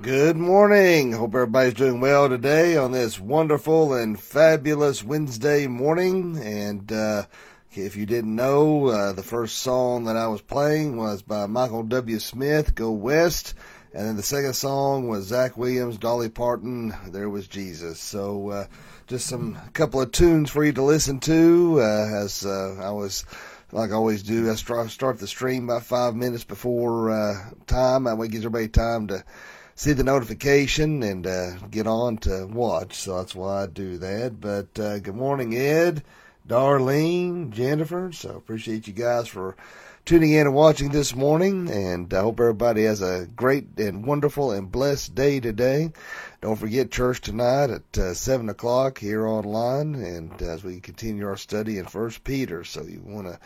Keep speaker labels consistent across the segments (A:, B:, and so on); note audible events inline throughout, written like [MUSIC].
A: Good morning. Hope everybody's doing well today on this wonderful and fabulous Wednesday morning. And uh, if you didn't know, uh, the first song that I was playing was by Michael W. Smith, Go West. And then the second song was Zach Williams, Dolly Parton, There Was Jesus. So uh, just some couple of tunes for you to listen to uh, as uh, I was like I always do, I start the stream about five minutes before uh, time. That way, gives everybody time to see the notification and uh, get on to watch. So that's why I do that. But uh, good morning, Ed, Darlene, Jennifer. So appreciate you guys for tuning in and watching this morning. And I hope everybody has a great and wonderful and blessed day today. Don't forget church tonight at uh, 7 o'clock here online. And as we continue our study in First Peter. So you want to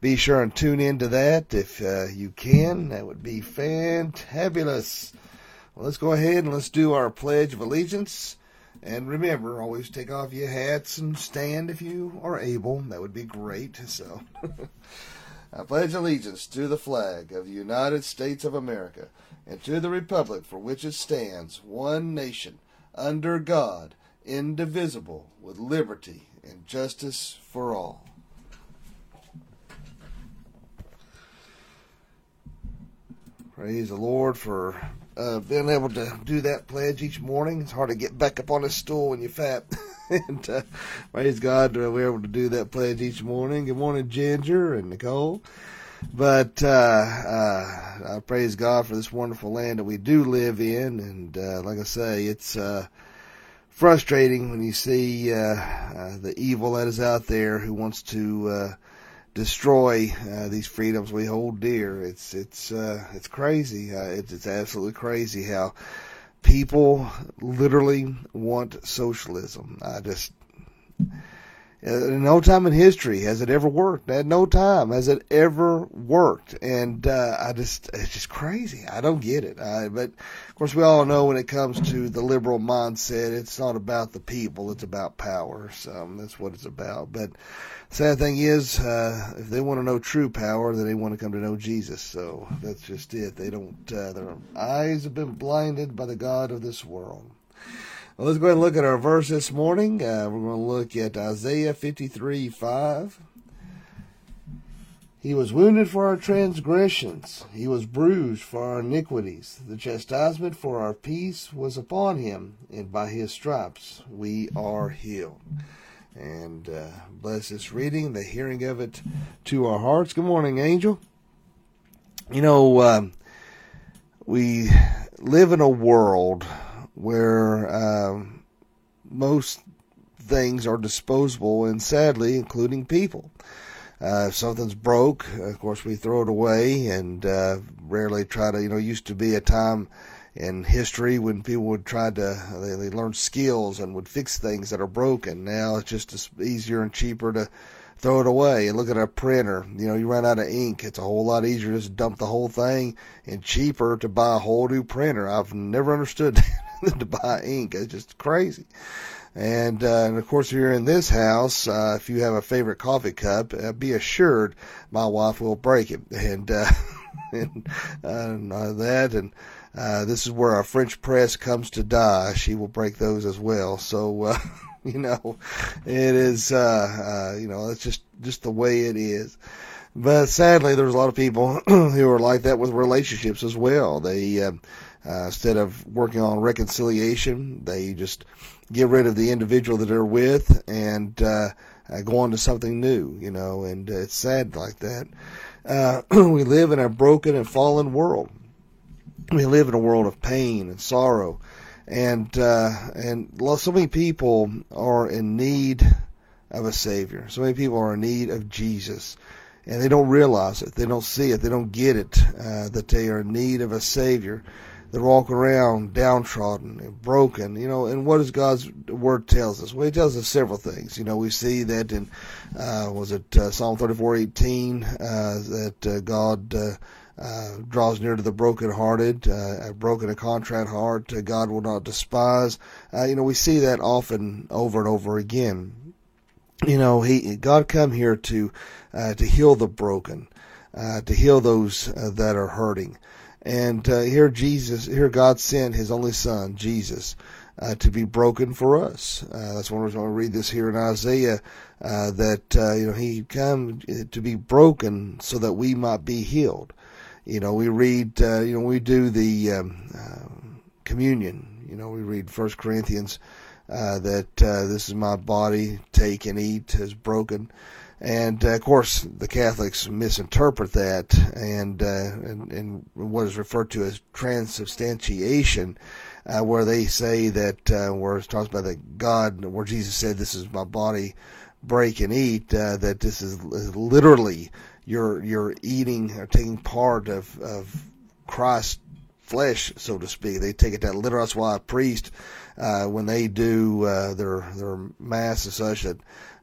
A: be sure and tune into that if uh, you can. That would be fantabulous. Well, let's go ahead and let's do our Pledge of Allegiance. And remember, always take off your hats and stand if you are able. That would be great. So. [LAUGHS] I pledge allegiance to the flag of the United States of America and to the republic for which it stands, one nation, under God, indivisible, with liberty and justice for all. Praise the Lord for uh, being able to do that pledge each morning. It's hard to get back up on a stool when you're fat. [LAUGHS] and uh, praise God that we're able to do that pledge each morning. Good morning, Ginger and Nicole. But uh, uh, I praise God for this wonderful land that we do live in. And uh, like I say, it's uh, frustrating when you see uh, uh, the evil that is out there who wants to uh, destroy uh, these freedoms we hold dear. It's it's uh, it's crazy. Uh, it's it's absolutely crazy how people literally want socialism. I just in no time in history has it ever worked. At no time has it ever worked, and uh, I just it's just crazy. I don't get it. I, but of course, we all know when it comes to the liberal mindset, it's not about the people; it's about power. So that's what it's about. But sad thing is, uh, if they want to know true power, then they want to come to know Jesus. So that's just it. They don't. Uh, their eyes have been blinded by the God of this world. Well, let's go ahead and look at our verse this morning. Uh, we're going to look at Isaiah 53 5. He was wounded for our transgressions, he was bruised for our iniquities. The chastisement for our peace was upon him, and by his stripes we are healed. And uh, bless this reading, the hearing of it to our hearts. Good morning, Angel. You know, um, we live in a world where um, most things are disposable, and sadly, including people. Uh, if something's broke, of course, we throw it away and uh, rarely try to, you know, used to be a time in history when people would try to, they, they learned skills and would fix things that are broken. Now it's just easier and cheaper to throw it away and look at a printer. You know, you run out of ink. It's a whole lot easier to just dump the whole thing and cheaper to buy a whole new printer. I've never understood [LAUGHS] [LAUGHS] to buy ink. It's just crazy. And, uh, and of course, if you're in this house, uh, if you have a favorite coffee cup, uh, be assured my wife will break it. [LAUGHS] [LAUGHS] And, uh, and, uh, that, and, uh, this is where our French press comes to die. She will break those as well. So, uh, you know, it is, uh, uh, you know, it's just, just the way it is. But sadly, there's a lot of people [CLEARS THROAT] who are like that with relationships as well. They, uh, uh, instead of working on reconciliation, they just get rid of the individual that they're with and uh, uh, go on to something new, you know, and it's sad like that. Uh, [CLEARS THROAT] we live in a broken and fallen world. We live in a world of pain and sorrow, and uh, and so many people are in need of a savior. So many people are in need of Jesus, and they don't realize it. They don't see it. They don't get it uh, that they are in need of a savior that walk around downtrodden and broken, you know, and what does God's word tells us? Well, he tells us several things. You know, we see that in, uh, was it uh, Psalm 34:18 uh, that uh, God uh, uh, draws near to the brokenhearted, uh, a broken and contrite heart, God will not despise. You know, we see that often over and over again. You know, he God come here to uh, to heal the broken, uh, to heal those that are hurting And uh, here Jesus, here God sent His only Son, Jesus, uh, to be broken for us. Uh, that's one reason I read this here in Isaiah uh, that uh, you know He come to be broken so that we might be healed. You know, we read, uh, you know, we do the um, uh, communion. You know, we read First Corinthians that this is my body, take and eat, is broken. And uh, of course, the Catholics misinterpret that, and, uh, and, and what is referred to as transubstantiation, uh, where they say that uh, where it talks about that God, where Jesus said, "This is my body, break and eat," uh, that this is, literally you're you're eating or taking part of of Christ's flesh, so to speak. They take it that literal. That's why a priest, uh, when they do uh, their their mass and such, that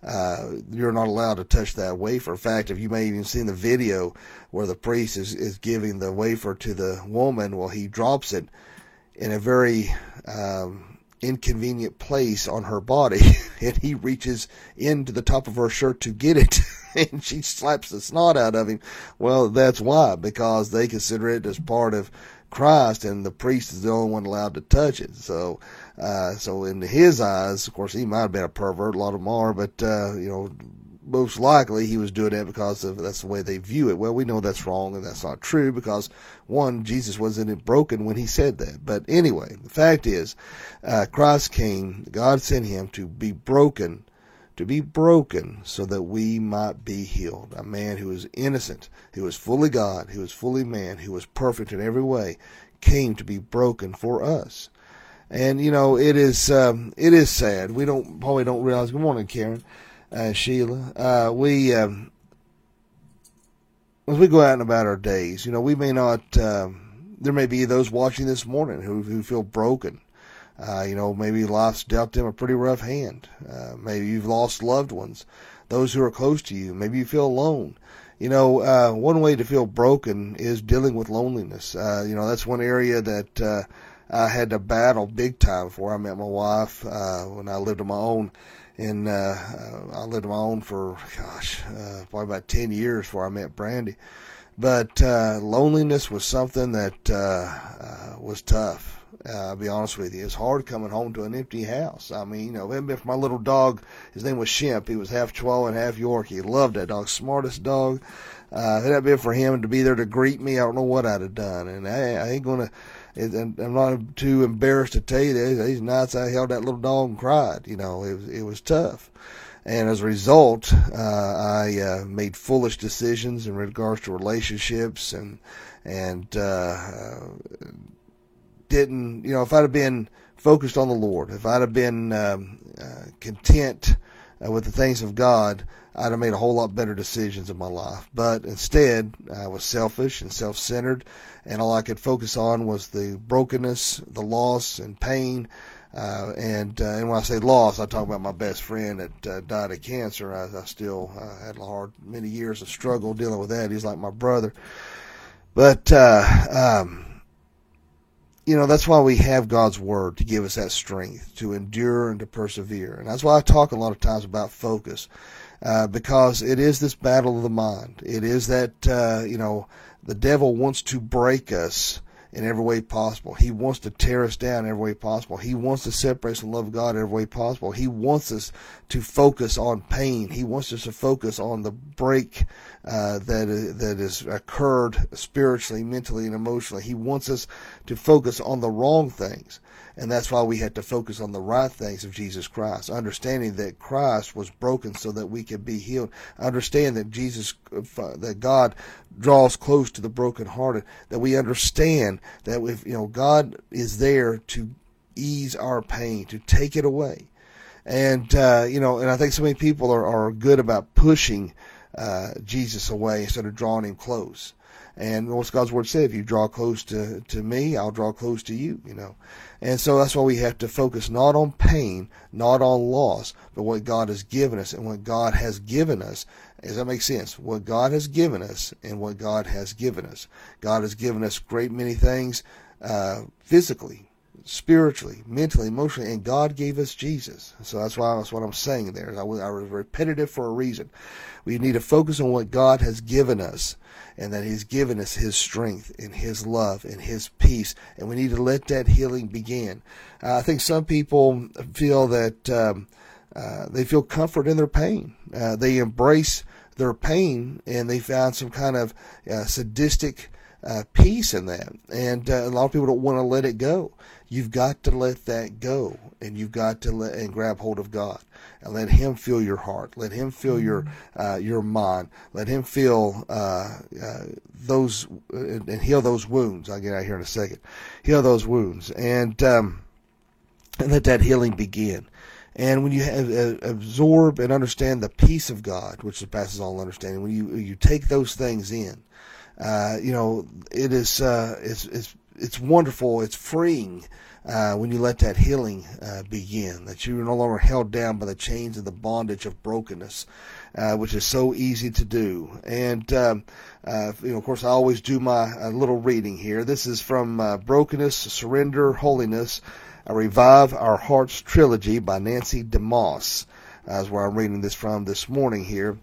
A: uh, you're not allowed to touch that wafer. In fact, if you may even seen the video where the priest is, is giving the wafer to the woman, well, he drops it in a very um, inconvenient place on her body, [LAUGHS] and he reaches into the top of her shirt to get it, [LAUGHS] and she slaps the snot out of him. Well, that's why, because they consider it as part of Christ, and the priest is the only one allowed to touch it. So uh, so in his eyes, of course, he might have been a pervert. A lot of them are, but uh, you know, most likely he was doing it because of that's the way they view it. Well, we know that's wrong and that's not true because one, Jesus wasn't broken when he said that. But anyway, the fact is, uh, Christ came, God sent him to be broken, to be broken so that we might be healed. A man who was innocent, who was fully God, who was fully man, who was perfect in every way, came to be broken for us. And you know, it is um, it is sad. We don't probably don't realize. Good morning, Karen, uh, Sheila. Uh, we um, as we go out and about our days, you know, we may not. Um, there may be those watching this morning who who feel broken. Uh, you know, maybe life's dealt them a pretty rough hand. Uh, maybe you've lost loved ones, those who are close to you. Maybe you feel alone. You know, uh, one way to feel broken is dealing with loneliness. Uh, you know, that's one area that uh, I had to battle big time before I met my wife. Uh, when I lived on my own, and uh, I lived on my own for gosh, uh, probably about ten years before I met Brandy. But uh, loneliness was something that was tough. Uh, I'll be honest with you. It's hard coming home to an empty house. I mean, you know, if my little dog, his name was Shemp. He was half Chihuahua and half Yorkie. He loved that dog. Smartest dog. Uh, if it had been for him to be there to greet me, I don't know what I'd have done. And I, I ain't gonna, I'm not too embarrassed to tell you that these nights I held that little dog and cried. You know, it was it was tough, and as a result, uh, I uh, made foolish decisions in regards to relationships and and uh, didn't. You know, if I'd have been focused on the Lord, if I'd have been um, uh, content uh, with the things of God, I'd have made a whole lot better decisions in my life. But instead, I was selfish and self-centered, and all I could focus on was the brokenness, the loss, and pain. Uh, and uh, and when I say loss, I talk about my best friend that uh, died of cancer. I, I still uh, had a hard many years of struggle dealing with that. He's like my brother, but uh, um, you know that's why we have God's word to give us that strength to endure and to persevere. And that's why I talk a lot of times about focus uh, because it is this battle of the mind. It is that, uh, you know, the devil wants to break us in every way possible. He wants to tear us down every way possible. He wants to separate us from love of God every way possible. He wants us to focus on pain. He wants us to focus on the break uh, that is, that has occurred spiritually, mentally, and emotionally. He wants us to focus on the wrong things. And that's why we had to focus on the right things of Jesus Christ, understanding that Christ was broken so that we could be healed. Understand that Jesus, that God draws close to the brokenhearted, that we understand that if, you know, God is there to ease our pain, to take it away. And, uh, you know, and I think so many people are, are good about pushing, uh, Jesus away instead of drawing him close. And what's God's word said? If you draw close to, to me, I'll draw close to you, you know. And so that's why we have to focus not on pain, not on loss, but what God has given us and what God has given us. Does that make sense? What God has given us and what God has given us. God has given us great many things uh, physically. Spiritually, mentally, emotionally, and God gave us Jesus. So that's why that's what I'm saying there. I was, I was repetitive for a reason. We need to focus on what God has given us and that He's given us His strength and His love and His peace, and we need to let that healing begin. Uh, I think some people feel that um, uh, they feel comfort in their pain. Uh, they embrace their pain and they found some kind of uh, sadistic uh, peace in that. And uh, a lot of people don't want to let it go. You've got to let that go, and you've got to let and grab hold of God and let Him fill your heart. Let Him fill your uh, your mind. Let Him fill uh, uh, those and heal those wounds. I'll get out here in a second. Heal those wounds and um, and let that healing begin. And when you have, uh, absorb and understand the peace of God, which surpasses all understanding, when you you take those things in, uh, you know it is uh, it's it's it's wonderful. It's freeing uh, when you let that healing uh, begin. That you're no longer held down by the chains of the bondage of brokenness, uh, which is so easy to do. And um, you know, of course, I always do my little reading here. This is from Brokenness, Surrender, Holiness a Revive Our Hearts trilogy by Nancy DeMoss. That's where I'm reading this from this morning here.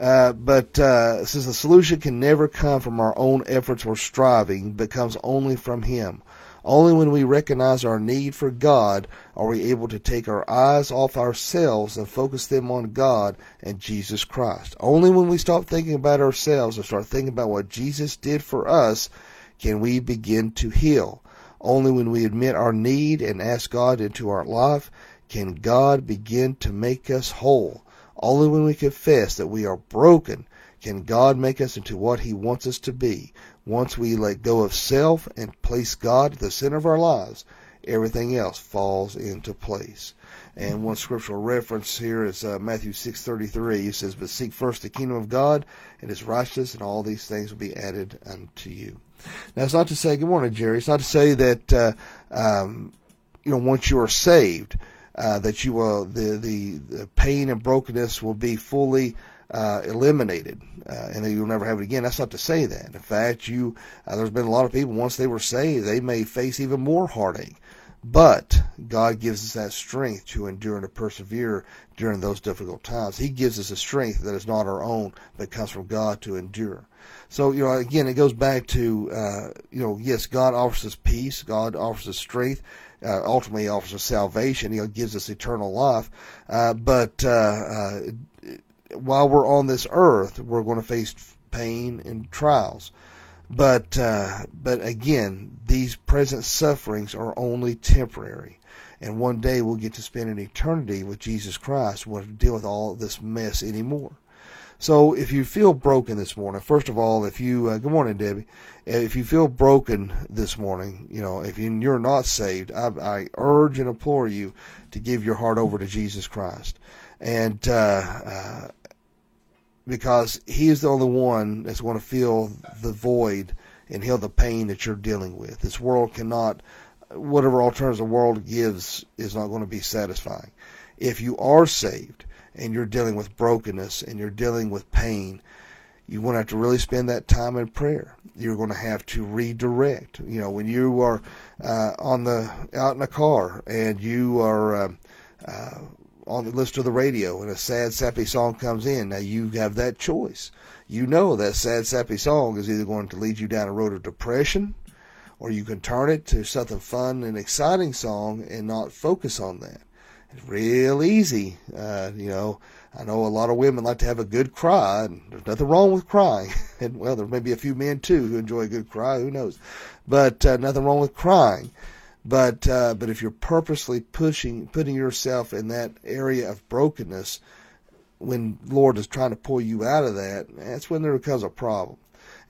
A: Uh, but uh, says the solution can never come from our own efforts or striving, but comes only from Him. Only when we recognize our need for God are we able to take our eyes off ourselves and focus them on God and Jesus Christ. Only when we stop thinking about ourselves and start thinking about what Jesus did for us can we begin to heal. Only when we admit our need and ask God into our life can God begin to make us whole. Only when we confess that we are broken can God make us into what He wants us to be. Once we let go of self and place God at the center of our lives, everything else falls into place. And one scriptural reference here is uh, Matthew 6:33. It says, "But seek first the kingdom of God and His righteousness, and all these things will be added unto you." Now, it's not to say, good morning, Jerry. It's not to say that, uh, um, you know, once you are saved, uh, that you will, the, the, the, pain and brokenness will be fully uh, eliminated uh, and you'll never have it again. That's not to say that. In fact, you, uh, there's been a lot of people, once they were saved, they may face even more heartache. But God gives us that strength to endure and to persevere during those difficult times. He gives us a strength that is not our own, but comes from God to endure. So, you know, again, it goes back to, uh, you know, yes, God offers us peace. God offers us strength. Uh, ultimately, offers us salvation. He gives us eternal life. Uh, but, uh, uh, while we're on this earth, we're going to face pain and trials. But, uh, but again, these present sufferings are only temporary. And one day we'll get to spend an eternity with Jesus Christ. We won't deal with all this mess anymore. So if you feel broken this morning, first of all, if you, uh, good morning, Debbie. If you feel broken this morning, you know, if you, are not saved, I, I, urge and implore you to give your heart over to Jesus Christ. And, uh, uh, because he is the only one that's going to fill the void and heal the pain that you're dealing with. This world cannot, whatever alternatives the world gives is not going to be satisfying. If you are saved, and you're dealing with brokenness and you're dealing with pain, you're going to have to really spend that time in prayer. You're going to have to redirect. You know, when you are uh, on the out in a car and you are uh, uh, on the list of the radio and a sad, sappy song comes in, now you have that choice. You know that sad, sappy song is either going to lead you down a road of depression, or you can turn it to something fun and exciting song and not focus on that. It's real easy. Uh, you know, I know a lot of women like to have a good cry, and there's nothing wrong with crying. [LAUGHS] and well, there may be a few men too who enjoy a good cry. Who knows? But uh, nothing wrong with crying. But uh, but if you're purposely pushing, putting yourself in that area of brokenness, when Lord is trying to pull you out of that, that's when there becomes a problem.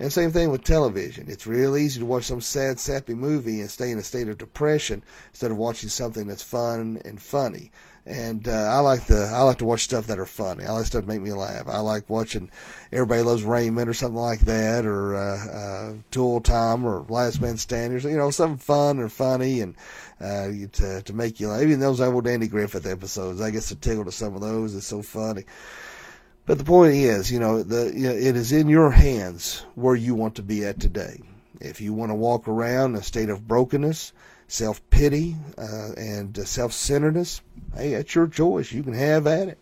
A: And same thing with television. It's real easy to watch some sad, sappy movie and stay in a state of depression instead of watching something that's fun and funny. And uh, I like the I like to watch stuff that are funny. I like stuff that make me laugh. I like watching Everybody Loves Raymond or something like that, or uh, uh, Tool Time or Last Man Standing. You know, something fun or funny and uh, to to make you laugh. Even those old Andy Griffith episodes, I get to tickle to some of those. It's so funny. But the point is, you know, the you know, it is in your hands where you want to be at today. If you want to walk around in a state of brokenness, self pity, uh, and uh, self centeredness, hey, that's your choice. You can have at it.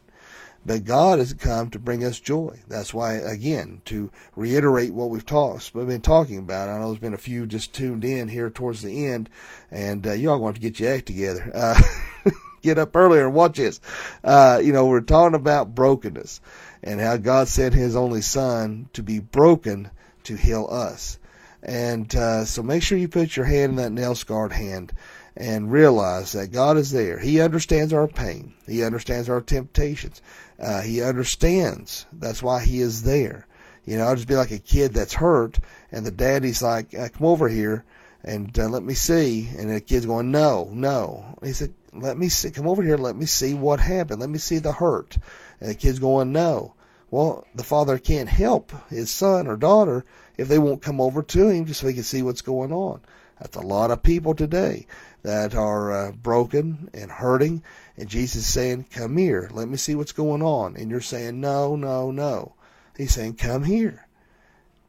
A: But God has come to bring us joy. That's why, again, to reiterate what we've talked, we've been talking about. I know there's been a few just tuned in here towards the end, and uh, you all going to get your act together. Uh, [LAUGHS] get up earlier and watch this. Uh, you know, we're talking about brokenness and how God sent His only Son to be broken to heal us. And uh, so make sure you put your hand in that nail scarred hand and realize that God is there. He understands our pain. He understands our temptations. Uh, he understands. That's why He is there. You know, I'll just be like a kid that's hurt, and the daddy's like, uh, "Come over here and uh, let me see." And the kid's going, "No, no." He said, "Let me see. Come over here. Let me see what happened. Let me see the hurt." And the kid's going, "No." Well, the father can't help his son or daughter if they won't come over to him just so he can see what's going on. That's a lot of people today that are uh, broken and hurting, and Jesus is saying, Come here, let me see what's going on. And you're saying, No, no, no. He's saying, Come here.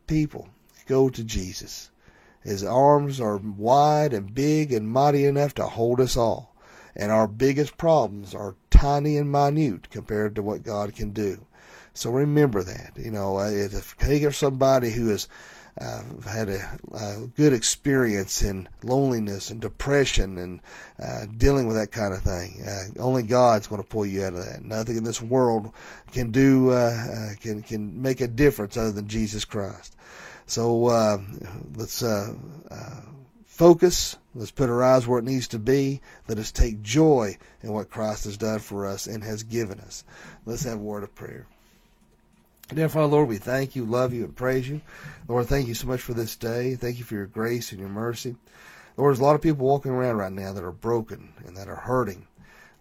A: People, go to Jesus. His arms are wide and big and mighty enough to hold us all. And our biggest problems are tiny and minute compared to what God can do. So remember that. You know, if you're somebody who has uh, had a, a, good experience in loneliness and depression and uh, dealing with that kind of thing. Uh, only God's going to pull you out of that. Nothing in this world can do uh, uh, can can make a difference other than Jesus Christ. So uh, let's focus. Let's put our eyes where it needs to be. Let us take joy in what Christ has done for us and has given us. Let's have a word of prayer. Dear Father, Lord, we thank you, love you, and praise you. Lord, thank you so much for this day. Thank you for your grace and your mercy. Lord, there's a lot of people walking around right now that are broken and that are hurting.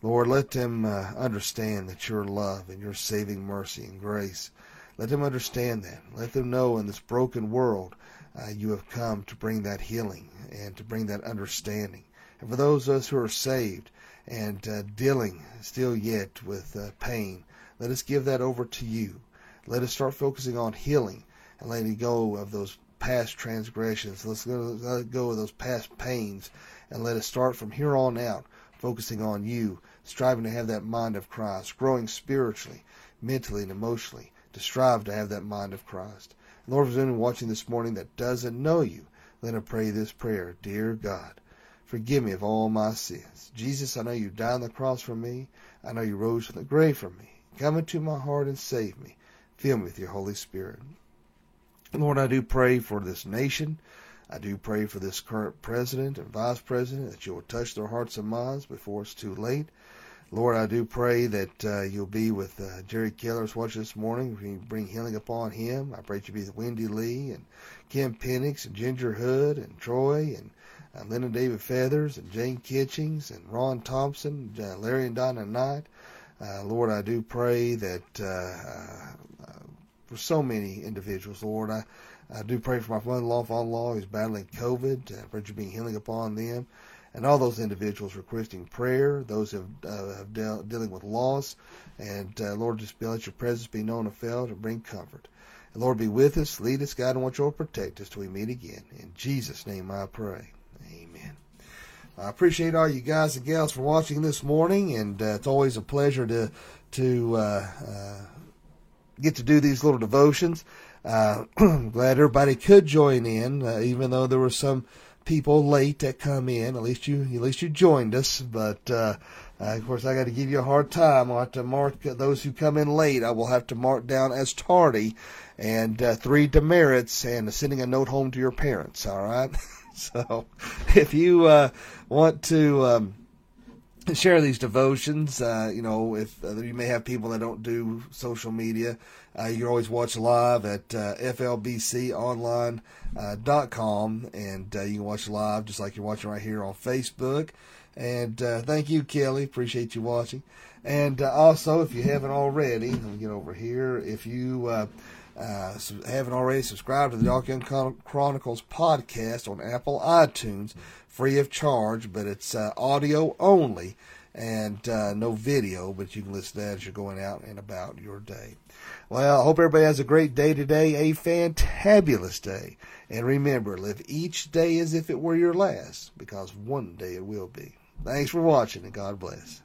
A: Lord, let them uh, understand that your love and your saving mercy and grace. Let them understand that. Let them know in this broken world uh, you have come to bring that healing and to bring that understanding. And for those of us who are saved and uh, dealing still yet with uh, pain, let us give that over to you. Let us start focusing on healing and letting go of those past transgressions. Let's go, let go of those past pains and let us start from here on out focusing on you, striving to have that mind of Christ, growing spiritually, mentally, and emotionally to strive to have that mind of Christ. Lord, if there's anyone watching this morning that doesn't know you, let him pray this prayer. Dear God, forgive me of all my sins. Jesus, I know you died on the cross for me. I know you rose from the grave for me. Come into my heart and save me. Fill me with your Holy Spirit. Lord, I do pray for this nation. I do pray for this current president and vice president that you will touch their hearts and minds before it's too late. Lord, I do pray that uh, you'll be with uh, Jerry Keller's watching this morning. You bring healing upon him. I pray you be with Wendy Lee and Kim Penix and Ginger Hood and Troy and uh, Linda David Feathers and Jane Kitchings and Ron Thompson, uh, Larry and Donna Knight. Uh, Lord, I do pray that uh, for so many individuals, Lord. I, I do pray for my mother-in-law, father-in-law who's battling COVID. I pray you being healing upon them. And all those individuals requesting prayer, those who have, uh, have deal, dealing with loss. And uh, Lord, just let your presence be known and felt and bring comfort. And Lord, be with us, lead us, guide, and watch over, protect us till we meet again. In Jesus' name I pray. Amen. I appreciate all you guys and gals for watching this morning, and uh, it's always a pleasure to to uh, uh, get to do these little devotions. Uh, [CLEARS THROAT] glad everybody could join in, uh, even though there were some people late that come in. At least you, at least you joined us. But uh, uh, of course, I got to give you a hard time. I'll have to mark those who come in late. I will have to mark down as tardy, and uh, three demerits, and sending a note home to your parents. All right. [LAUGHS] so, if you uh, want to. Um, [LAUGHS] share these devotions. Uh, you know, if uh, you may have people that don't do social media, uh, you can always watch live at uh, flbconline.com, uh, and uh, you can watch live just like you're watching right here on Facebook. And uh, thank you, Kelly. Appreciate you watching. And also, if you haven't already, let me get over here. If you haven't already subscribed to the Dark Young Chronicles podcast on Apple iTunes, free of charge, but it's uh, audio only. and uh, no video, but you can listen to that as you're going out and about your day. Well, I hope everybody has a great day today, a fantabulous day. And remember, live each day as if it were your last, because one day it will be. Thanks for watching, and God bless.